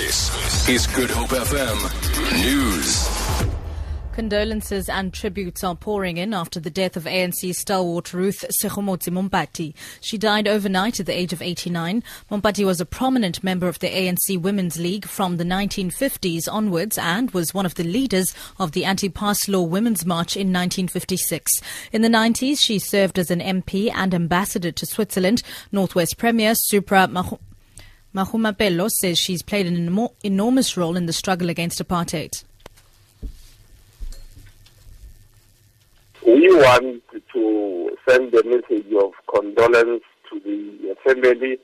This is Good Hope FM News. Condolences and tributes are pouring in after the death of ANC stalwart Ruth Segomotsi Mompati. She died overnight at the age of 89. Mompati was a prominent member of the ANC Women's League from the 1950s onwards and was one of the leaders of the anti-pass law Women's March in 1956. In the 90s, she served as an MP and ambassador to Switzerland. Northwest Premier Supra Mahumapelo says she's played an enormous role in the struggle against apartheid. We want to send a message of condolence to the family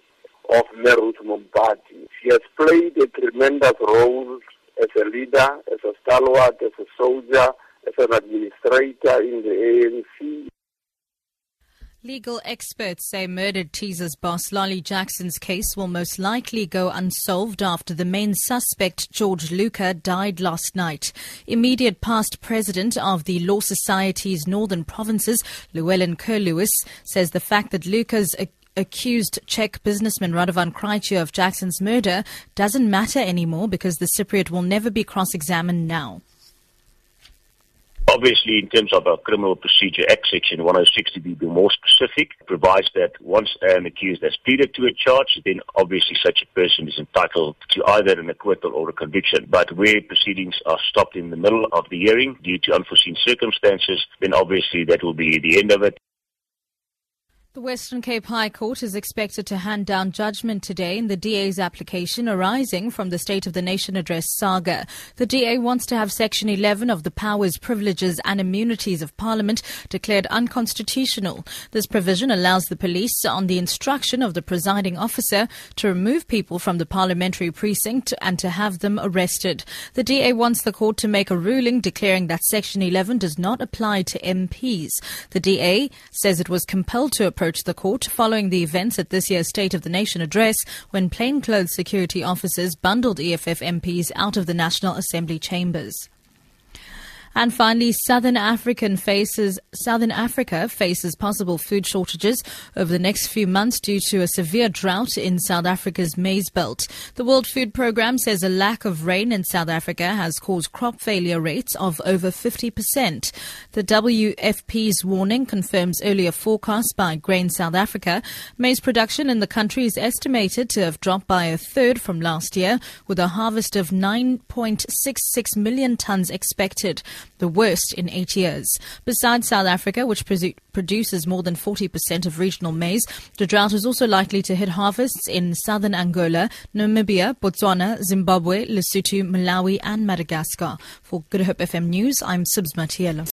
of Merut Mompati. She has played a tremendous role as a leader, as a stalwart, as a soldier, as an administrator in the ANC. Legal experts say murdered Teasers boss Lolly Jackson's case will most likely go unsolved after the main suspect, George Louca, died last night. Immediate past president of the Law Society's Northern Provinces, Llewellyn Curlewis, says the fact that Louca's accused Czech businessman Radovan Krejcir of Jackson's murder doesn't matter anymore because the Cypriot will never be cross-examined now. Obviously, in terms of our Criminal Procedure Act, Section 106, to be more specific, provides that once an accused has pleaded to a charge, then obviously such a person is entitled to either an acquittal or a conviction. But where proceedings are stopped in the middle of the hearing due to unforeseen circumstances, then obviously that will be the end of it. The Western Cape High Court is expected to hand down judgment today in the DA's application arising from the State of the Nation address saga. The DA wants to have Section 11 of the Powers, Privileges and Immunities of Parliament declared unconstitutional. This provision allows the police, on the instruction of the presiding officer, to remove people from the parliamentary precinct and to have them arrested. The DA wants the court to make a ruling declaring that Section 11 does not apply to MPs. The DA says it was compelled to approach approached the court following the events at this year's State of the Nation address when plainclothes security officers bundled EFF MPs out of the National Assembly chambers. And finally, Southern African faces Southern Africa faces possible food shortages over the next few months due to a severe drought in South Africa's maize belt. The World Food Programme says a lack of rain in South Africa has caused crop failure rates of over 50%. The WFP's warning confirms earlier forecasts by Grain South Africa. Maize production in the country is estimated to have dropped by a third from last year, with a harvest of 9.66 million tons expected the worst in eight years. Besides South Africa, which produces more than 40% of regional maize, the drought is also likely to hit harvests in southern Angola, Namibia, Botswana, Zimbabwe, Lesotho, Malawi, and Madagascar. For Good Hope FM News, I'm Sibs Matiela.